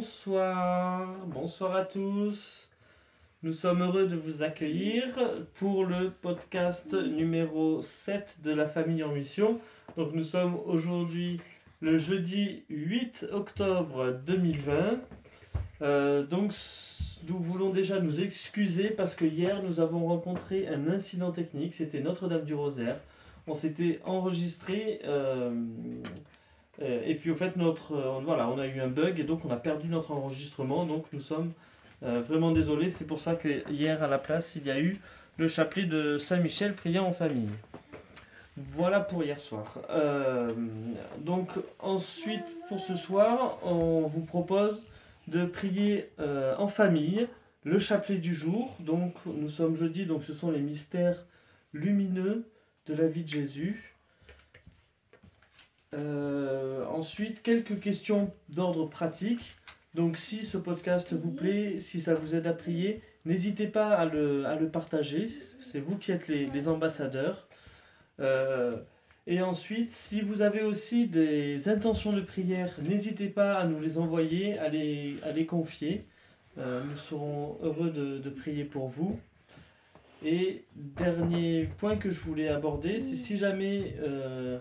Bonsoir, bonsoir à tous. Nous sommes heureux de vous accueillir pour le podcast numéro 7 de la famille en mission. Donc nous sommes aujourd'hui le jeudi 8 octobre 2020. Euh, donc nous voulons déjà nous excuser parce que hier nous avons rencontré un incident technique, c'était Notre-Dame du Rosaire. On s'était enregistré euh, et puis au fait notre voilà on a eu un bug et donc on a perdu notre enregistrement donc nous sommes vraiment désolés. C'est pour ça que hier à la place il y a eu le chapelet de Saint-Michel priant en famille. Voilà pour hier soir. donc ensuite pour ce soir on vous propose de prier euh, en famille le chapelet du jour. Donc nous sommes jeudi, donc ce sont les mystères lumineux de la vie de Jésus. Euh, ensuite, quelques questions d'ordre pratique. Donc si ce podcast vous plaît, si ça vous aide à prier, n'hésitez pas à le, à le partager. C'est vous qui êtes les, les ambassadeurs. Euh, et ensuite, si vous avez aussi des intentions de prière, n'hésitez pas à nous les envoyer, à les, à les confier. Euh, nous serons heureux de, de, prier pour vous. Et dernier point que je voulais aborder, c'est si jamais euh,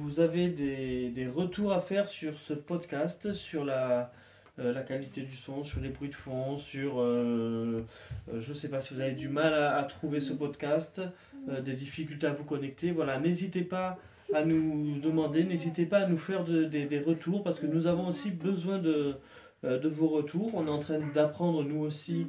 vous avez des, des, retours à faire sur ce podcast, sur la, euh, la qualité du son, sur les bruits de fond, sur... je ne sais pas si vous avez du mal à, trouver ce podcast, des difficultés à vous connecter, voilà, n'hésitez pas à nous demander, n'hésitez pas à nous faire de, des retours parce que nous avons aussi besoin de, euh, de vos retours. On est en train d'apprendre nous aussi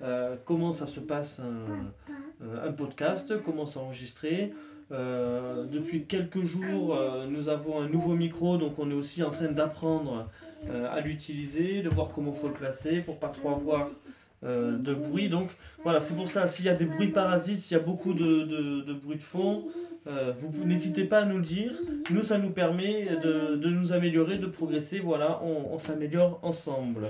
euh, comment ça se passe un, euh, un podcast, comment s'enregistrer. Euh, depuis quelques jours, nous avons un nouveau micro, donc on est aussi en train d'apprendre à l'utiliser, de voir comment il faut le placer pour pas trop avoir de bruit. Donc voilà, c'est pour ça, s'il y a des bruits parasites, s'il y a beaucoup de, de, de bruit de fond, euh, vous, n'hésitez pas à nous le dire. Nous, ça nous permet de, de nous améliorer, de progresser. Voilà, on s'améliore ensemble.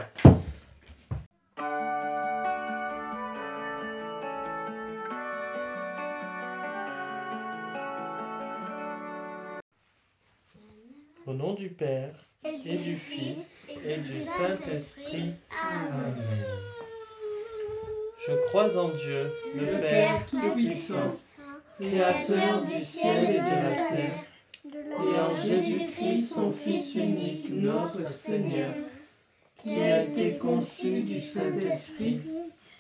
Nom du Père et du Fils et du Saint-Esprit. Amen. Je crois en Dieu, le Père Tout-Puissant Créateur du ciel et de la terre, et en Jésus-Christ, son Fils unique, notre Seigneur, qui a été conçu du Saint-Esprit,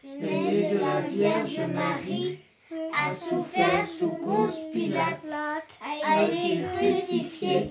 né de la Vierge Marie, a souffert sous Ponce Pilate, a été crucifié,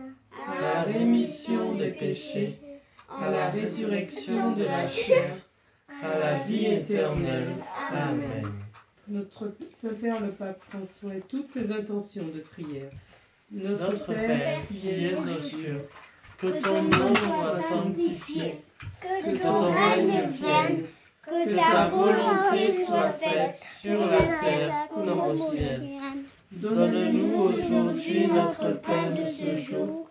à la rémission des péchés, à la résurrection de la chair, à la vie éternelle. Amen notre Saint-Père le Pape François et toutes ses intentions de prière. Notre, notre Père, qui es aux cieux, que ton nom soit sanctifié, que ton règne vienne, que ta volonté soit faite sur la terre comme au ciel. Donne-nous aujourd'hui notre pain de ce jour.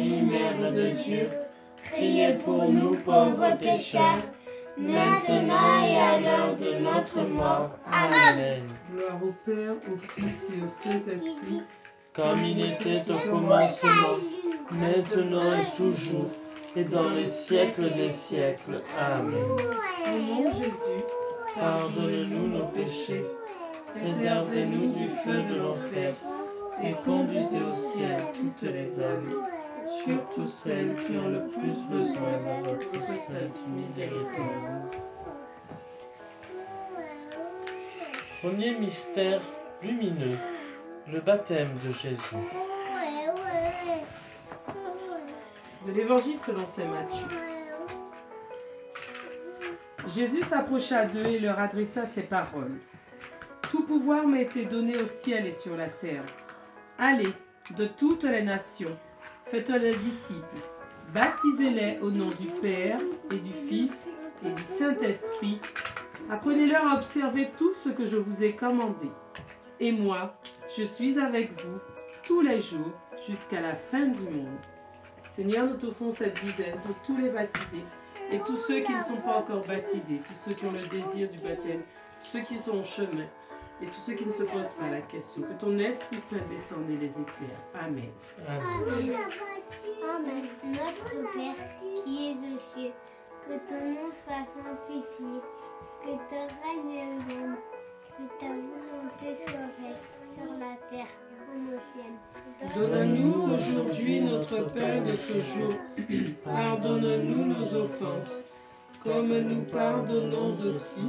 Marie, Mère de Dieu, priez pour nous pauvres pécheurs, maintenant et à l'heure de notre mort. Amen. Gloire au Père, au Fils et au Saint-Esprit, Comme il était au commencement, maintenant et toujours, et dans les siècles des siècles. Amen. Au nom de Jésus, Pardonne-nous nos péchés, préservez-nous du feu de l'enfer, et conduisez au ciel toutes les âmes, surtout celles qui ont le plus besoin de votre sainte miséricorde. Premier mystère lumineux, le baptême de Jésus. de l'Évangile selon saint Matthieu. Jésus s'approcha d'eux et leur adressa ces paroles. Tout pouvoir m'a été donné au ciel et sur la terre. Allez de toutes les nations, faites-les disciples, baptisez-les au nom du Père et du Fils et du Saint-Esprit. Apprenez-leur à observer tout ce que je vous ai commandé. Et moi, je suis avec vous tous les jours jusqu'à la fin du monde. Seigneur, nous t'offrons cette dizaine pour tous les baptisés et tous ceux qui ne sont pas encore baptisés, tous ceux qui ont le désir du baptême, tous ceux qui sont au chemin et tous ceux qui ne se posent pas la question. Que ton Esprit Saint descende et les éclaire. Amen. Amen. Amen. Notre Père qui es aux cieux, que ton nom soit sanctifié, que ton règne vienne, que ta volonté soit faite sur la terre comme au ciel. Donne-nous aujourd'hui notre pain de ce jour. Pardonne-nous nos offenses, comme nous pardonnons aussi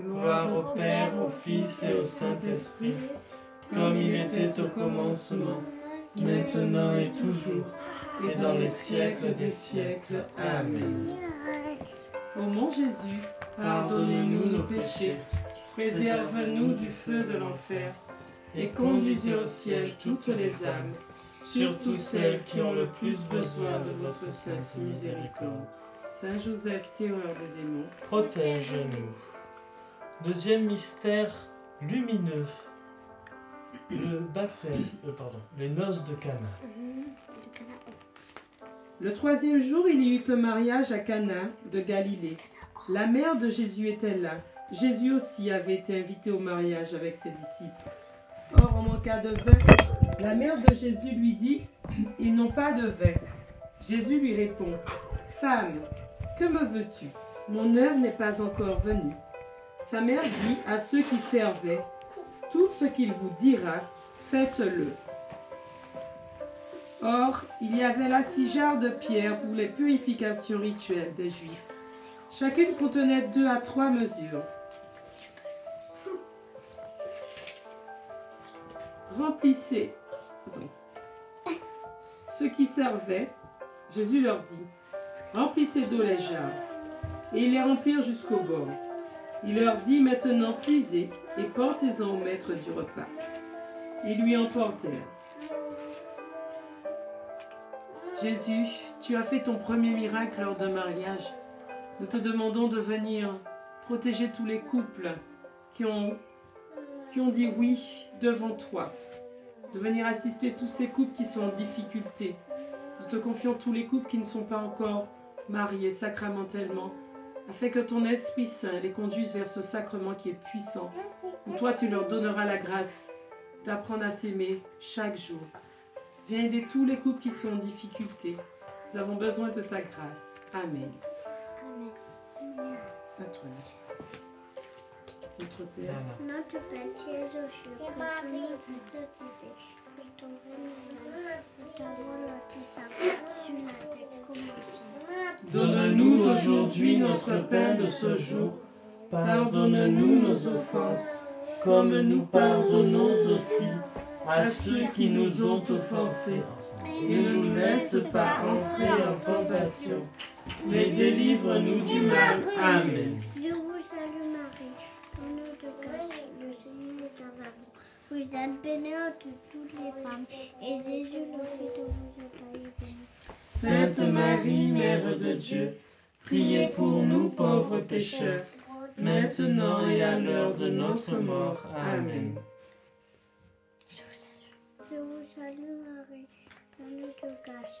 Gloire au Père, au Fils et au Saint-Esprit, comme il était au commencement, maintenant et toujours, et dans les siècles des siècles. Amen. Ô mon Jésus, pardonnez-nous nos péchés, préserve-nous du feu de l'enfer, et conduisez au ciel toutes les âmes, surtout celles qui ont le plus besoin de votre sainte miséricorde. Saint Joseph, théoreur des démons, Protège-nous. Deuxième mystère lumineux. Le baptême, euh, pardon, les noces de Cana. Le troisième jour, il y eut un mariage à Cana de Galilée. La mère de Jésus était là. Jésus aussi avait été invité au mariage avec ses disciples. Or, en manqua de vin, la mère de Jésus lui dit Ils n'ont pas de vin. Jésus lui répond Femme, que me veux-tu? Mon heure n'est pas encore venue. Sa mère dit à ceux qui servaient Tout ce qu'il vous dira, faites-le. Or, il y avait là six jarres de pierre pour les purifications rituelles des Juifs. Chacune contenait deux à trois mesures. Remplissez. Ceux qui servaient, Jésus leur dit Remplissez d'eau les jarres. Et ils les remplirent jusqu'au bord. Il leur dit Maintenant puisez et portez-en au maître du repas. Ils lui emportèrent. Jésus, tu as fait ton premier miracle lors d'un mariage. Nous te demandons de venir protéger tous les couples qui ont, qui ont dit oui devant toi. De venir assister tous ces couples qui sont en difficulté. Nous te confions tous les couples qui ne sont pas encore mariés sacramentellement, afin que ton Esprit Saint les conduise vers ce sacrement qui est puissant, où toi tu leur donneras la grâce d'apprendre à s'aimer chaque jour. Viens aider tous les couples qui sont en difficulté. Nous avons besoin de ta grâce. Amen. Amen. À toi. Notre Père. Notre Père qui es au ciel. Donne-nous aujourd'hui notre pain de ce jour. Pardonne-nous nos offenses, comme nous pardonnons aussi à ceux qui nous ont offensés. Et ne nous laisse pas entrer en tentation, mais délivre-nous du mal. Amen. Entre toutes les femmes, et Jésus, le fruit de vos entrailles. Sainte Marie, Mère de Dieu, priez pour nous pauvres pécheurs, maintenant et à l'heure de notre mort. Amen. Je vous salue Marie, pleine de grâce,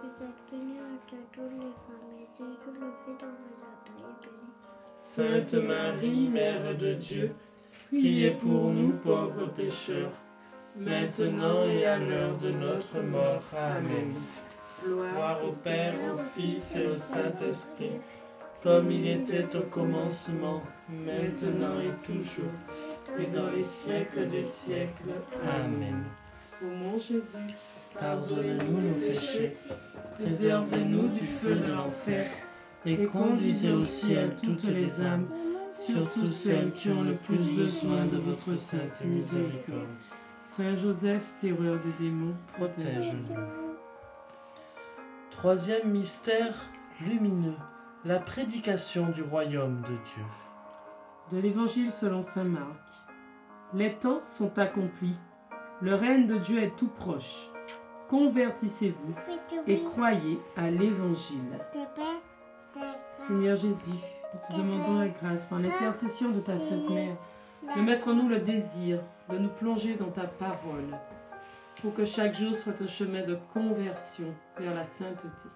Vous êtes bénie entre toutes les femmes. Et Jésus, le fruit de vos entrailles, est béni. Sainte Marie, Mère de Dieu, priez pour nous pauvres pécheurs, maintenant et à l'heure de notre mort. Amen. Gloire Gloire au Père, au Fils et au Saint-Esprit, comme il était au commencement, maintenant et toujours, et dans les siècles des siècles. Amen. au mon Jésus. Pardonnez-nous nos péchés, préservez-nous du feu de l'enfer, et conduisez au ciel toutes les âmes, surtout celles qui ont le plus besoin de votre sainte miséricorde. Saint Joseph, terreur des démons, Protège-nous. Troisième mystère lumineux, la prédication du royaume de Dieu. De l'Évangile selon Saint Marc. Les temps sont accomplis. Le règne de Dieu est tout proche. Convertissez-vous et croyez à l'Évangile. Seigneur Jésus, nous te demandons la grâce par l'intercession de ta Sainte Mère de mettre en nous le désir de nous plonger dans ta parole pour que chaque jour soit un chemin de conversion vers la sainteté.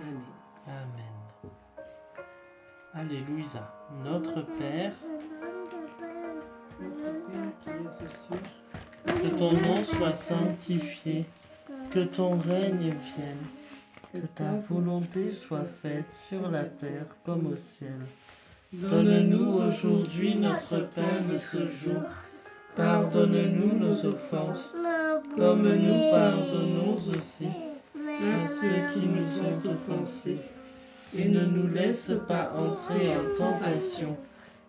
Amen. Amen. Alléluia. Notre Père, Notre Père qui es aux cieux, que ton nom soit sanctifié, que ton règne vienne, que ta volonté soit faite sur la terre comme au ciel. Donne-nous aujourd'hui notre pain de ce jour. Pardonne-nous nos offenses, comme nous pardonnons aussi à ceux qui nous ont offensés. Et ne nous laisse pas entrer en tentation,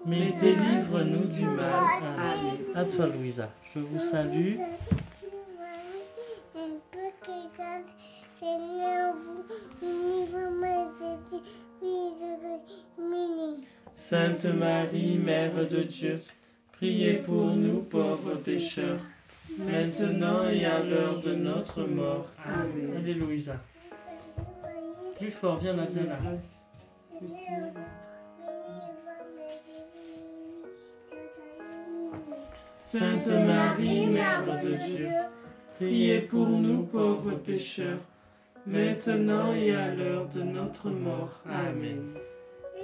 mais délivre-nous du mal. Amen. À toi, Louisa. Je vous salue. Sainte Marie, Mère de Dieu, priez pour nous pauvres pécheurs, maintenant et à l'heure de notre mort. Amen. Allez, Louisa. Plus fort, viens là, viens là. Sainte Marie, Mère de Dieu, priez pour nous pauvres pécheurs, maintenant et à l'heure de notre mort. Amen.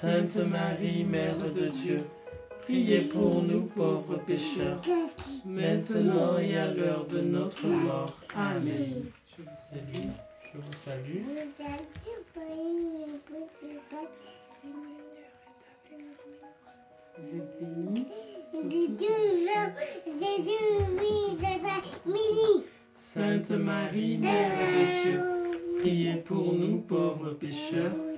Sainte Marie, Mère de Dieu, priez pour nous pauvres pécheurs, maintenant et à l'heure de notre mort. Amen. Je vous salue. Je vous salue. Vous êtes bénie. Sainte Marie, Mère de Dieu, priez pour nous pauvres pécheurs,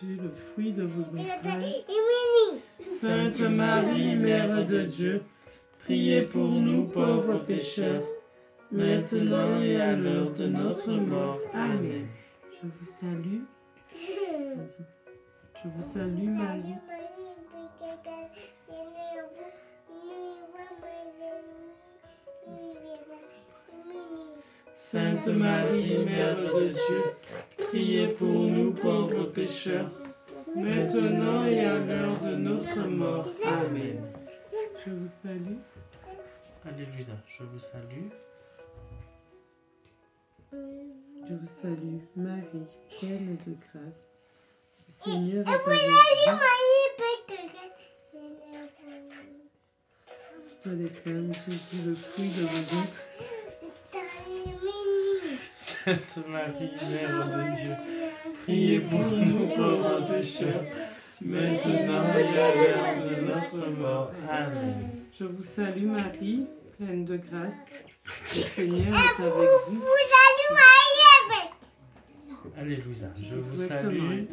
J'ai le fruit de vos entrailles. Sainte Marie, Mère de Dieu, priez pour nous pauvres pécheurs, maintenant et à l'heure de notre mort. Amen. Je vous salue. Je vous salue, Marie. Sainte Marie, Mère de Dieu, priez pour nous pauvres pécheurs, maintenant et à l'heure de notre mort. Amen. Je vous salue. Alléluia, je vous salue. Je vous salue, Marie, pleine de grâce. Le Seigneur est avec vous. Toi les femmes, Jésus, le fruit de vos ventres. Sainte Marie, Mère de Dieu, priez pour nous pauvres pécheurs, maintenant et à l'heure de notre mort. Amen. Je vous salue, Marie, pleine de grâce. Le Seigneur est avec vous. Alléluia, je vous salue.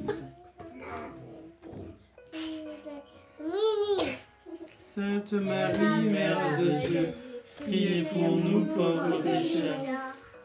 Sainte Marie, Mère de Dieu, priez pour nous pauvres pécheurs,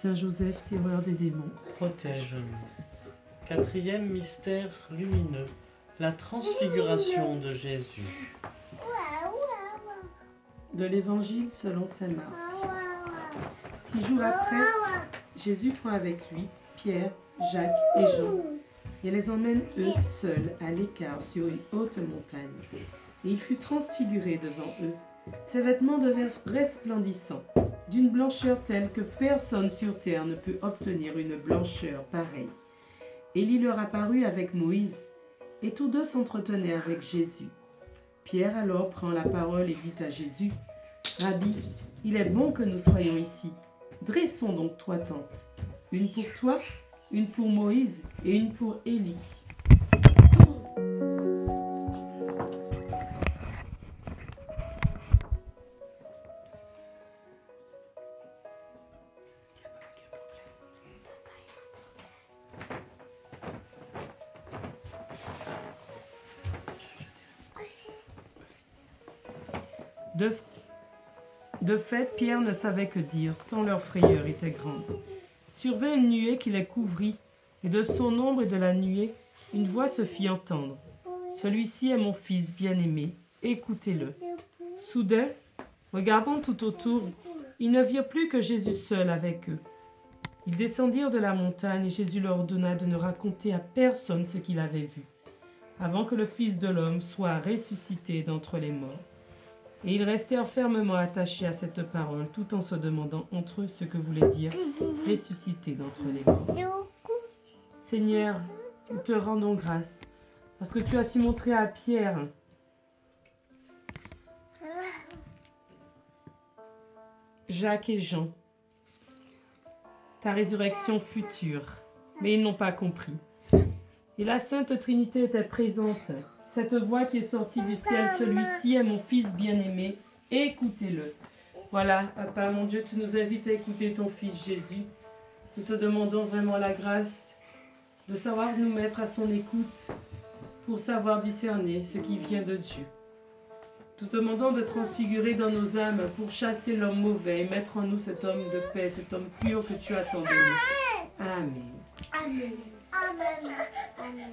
Saint Joseph, tireur des démons, Protège-nous. Quatrième mystère lumineux, la transfiguration de Jésus. de l'Évangile selon Saint Marc. Six jours après, Jésus prend avec lui Pierre, Jacques et Jean et les emmène eux seuls à l'écart sur une haute montagne. Et il fut transfiguré devant eux. Ses vêtements devinrent resplendissants, d'une blancheur telle que personne sur terre ne peut obtenir une blancheur pareille. Élie leur apparut avec Moïse, et tous deux s'entretenaient avec Jésus. Pierre alors prend la parole et dit à Jésus, Rabbi, il est bon que nous soyons ici. Dressons donc trois tentes, une pour toi, une pour Moïse et une pour Élie. De fait, Pierre ne savait que dire, tant leur frayeur était grande. Survint une nuée qui les couvrit, et de son ombre et de la nuée, une voix se fit entendre. Celui-ci est mon fils bien-aimé, écoutez-le. Soudain, regardant tout autour, ils ne virent plus que Jésus seul avec eux. Ils descendirent de la montagne et Jésus leur ordonna de ne raconter à personne ce qu'il avait vu, avant que le Fils de l'homme soit ressuscité d'entre les morts. Et ils restèrent fermement attachés à cette parole, tout en se demandant entre eux ce que voulait dire ressuscité d'entre les morts. Seigneur, nous te rendons grâce, parce que tu as su montrer à Pierre Jacques et Jean ta résurrection future. Mais ils n'ont pas compris. Et la Sainte Trinité était présente. Cette voix qui est sortie du ciel, celui-ci est mon Fils bien-aimé. Écoutez-le. Voilà, Papa, mon Dieu, tu nous invites à écouter ton Fils Jésus. Nous te demandons vraiment la grâce de savoir nous mettre à son écoute pour savoir discerner ce qui vient de Dieu. Nous te demandons de transfigurer dans nos âmes pour chasser l'homme mauvais et mettre en nous cet homme de paix, cet homme pur que tu attends de nous. Amen. Amen. Amen. Amen.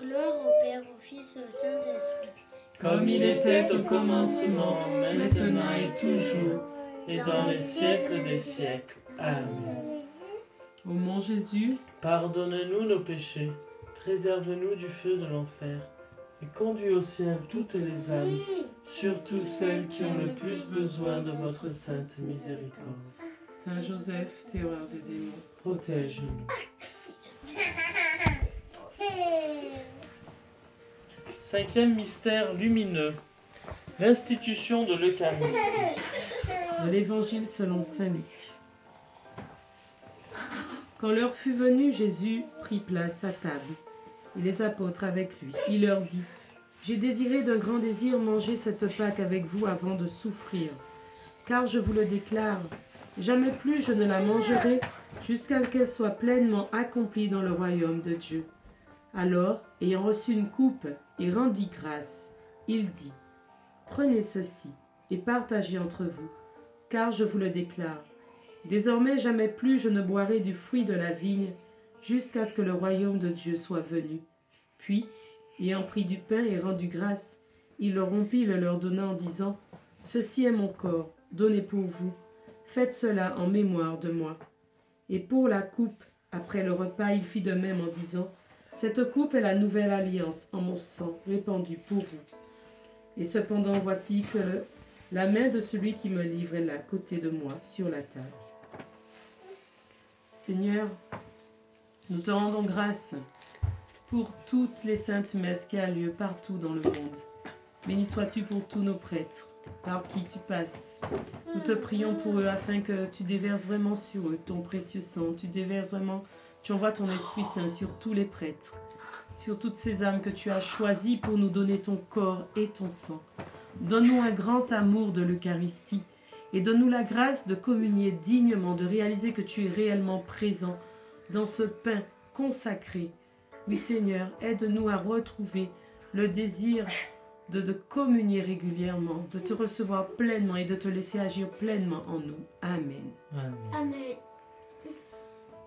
Gloire au Père, au Fils et au Saint-Esprit. Comme il était au commencement, maintenant et toujours, et dans les siècles des siècles. Amen. Ô mon Jésus, pardonne-nous nos péchés, préserve-nous du feu de l'enfer, et conduis au ciel toutes les âmes, surtout celles qui ont le plus besoin de votre sainte miséricorde. Saint Joseph, terreur des démons, protège-nous. Cinquième mystère lumineux, l'institution de l'Eucharistie. L'Évangile selon Saint Luc. Quand l'heure fut venue, Jésus prit place à table, et les apôtres avec lui. Il leur dit, J'ai désiré d'un grand désir manger cette Pâque avec vous avant de souffrir, car je vous le déclare, jamais plus je ne la mangerai jusqu'à ce qu'elle soit pleinement accomplie dans le royaume de Dieu. Alors, ayant reçu une coupe et rendu grâce, il dit, Prenez ceci et partagez entre vous, car je vous le déclare. Désormais jamais plus je ne boirai du fruit de la vigne, jusqu'à ce que le royaume de Dieu soit venu. Puis, ayant pris du pain et rendu grâce, il le rompit, le leur donna en disant, Ceci est mon corps, donné pour vous. Faites cela en mémoire de moi. Et pour la coupe, après le repas, il fit de même en disant, Cette coupe est la nouvelle alliance en mon sang, répandu pour vous. Et cependant, voici que la main de celui qui me livre est là, côté de moi, sur la table. Seigneur, nous te rendons grâce pour toutes les saintes messes qui a lieu partout dans le monde. Béni sois-tu pour tous nos prêtres, par qui tu passes. Nous te prions pour eux afin que tu déverses vraiment sur eux ton précieux sang. Tu déverses vraiment, tu envoies ton Esprit Saint sur tous les prêtres, sur toutes ces âmes que tu as choisies pour nous donner ton corps et ton sang. Donne-nous un grand amour de l'Eucharistie et donne-nous la grâce de communier dignement, de réaliser que tu es réellement présent dans ce pain consacré. Oui Seigneur, aide-nous à retrouver le désir de, de communier régulièrement, de te recevoir pleinement et de te laisser agir pleinement en nous. Amen. Amen. Amen.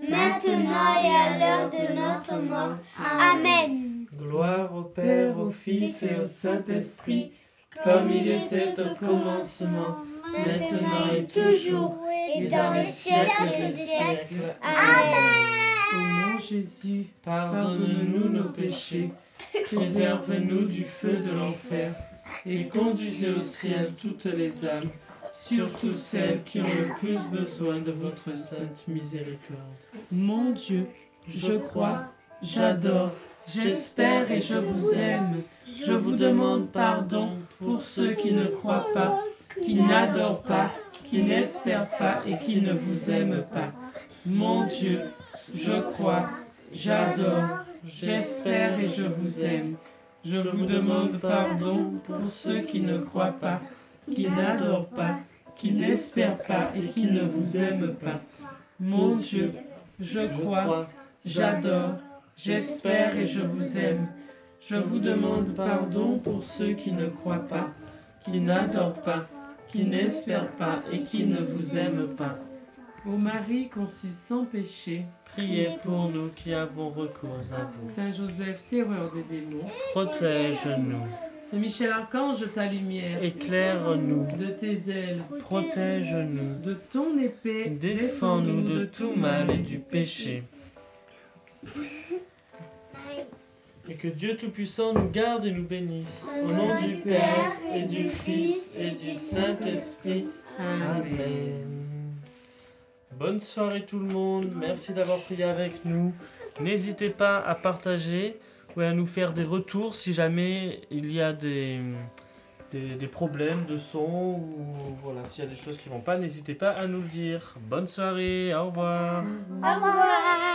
maintenant et à l'heure de notre mort. Amen. Gloire au Père, au Fils et au Saint-Esprit, comme il était au commencement, maintenant et toujours, et dans les siècles des siècles. Amen. Ô Jésus, Pardonne-nous nos péchés, préserve-nous du feu de l'enfer, et conduisez au ciel toutes les âmes, surtout celles qui ont le plus besoin de votre sainte miséricorde. mon Dieu, je crois, j'adore, j'espère et je vous aime. Je vous demande pardon pour ceux qui ne croient pas, qui n'adorent pas, qui n'espèrent pas et qui ne vous aiment pas. Mon Dieu, je crois, j'adore, j'espère et je vous aime. Je vous demande pardon pour ceux qui ne croient pas, qui n'adorent pas, qui n'espèrent pas et qui ne vous aiment pas. Mon Dieu, je crois, j'adore, j'espère et je vous aime. Je vous demande pardon pour ceux qui ne croient pas, qui n'adorent pas, qui n'espèrent pas et qui ne vous aiment pas. Ô Marie conçue sans péché, Priez pour nous qui avons recours à vous. Saint Joseph, terreur des démons, Protège-nous, Saint Michel Archange, ta lumière, éclaire-nous, de tes ailes, protège-nous, de ton épée, défends-nous de tout mal et du péché. Et que Dieu Tout-Puissant nous garde et nous bénisse. Au nom du Père et du Fils et du Saint-Esprit. Amen. Bonne soirée tout le monde. Merci d'avoir prié avec nous. N'hésitez pas à partager ou à nous faire des retours si jamais il y a des, des, des problèmes de son ou voilà, s'il y a des choses qui vont pas, n'hésitez pas à nous le dire. Bonne soirée, au revoir. Au revoir.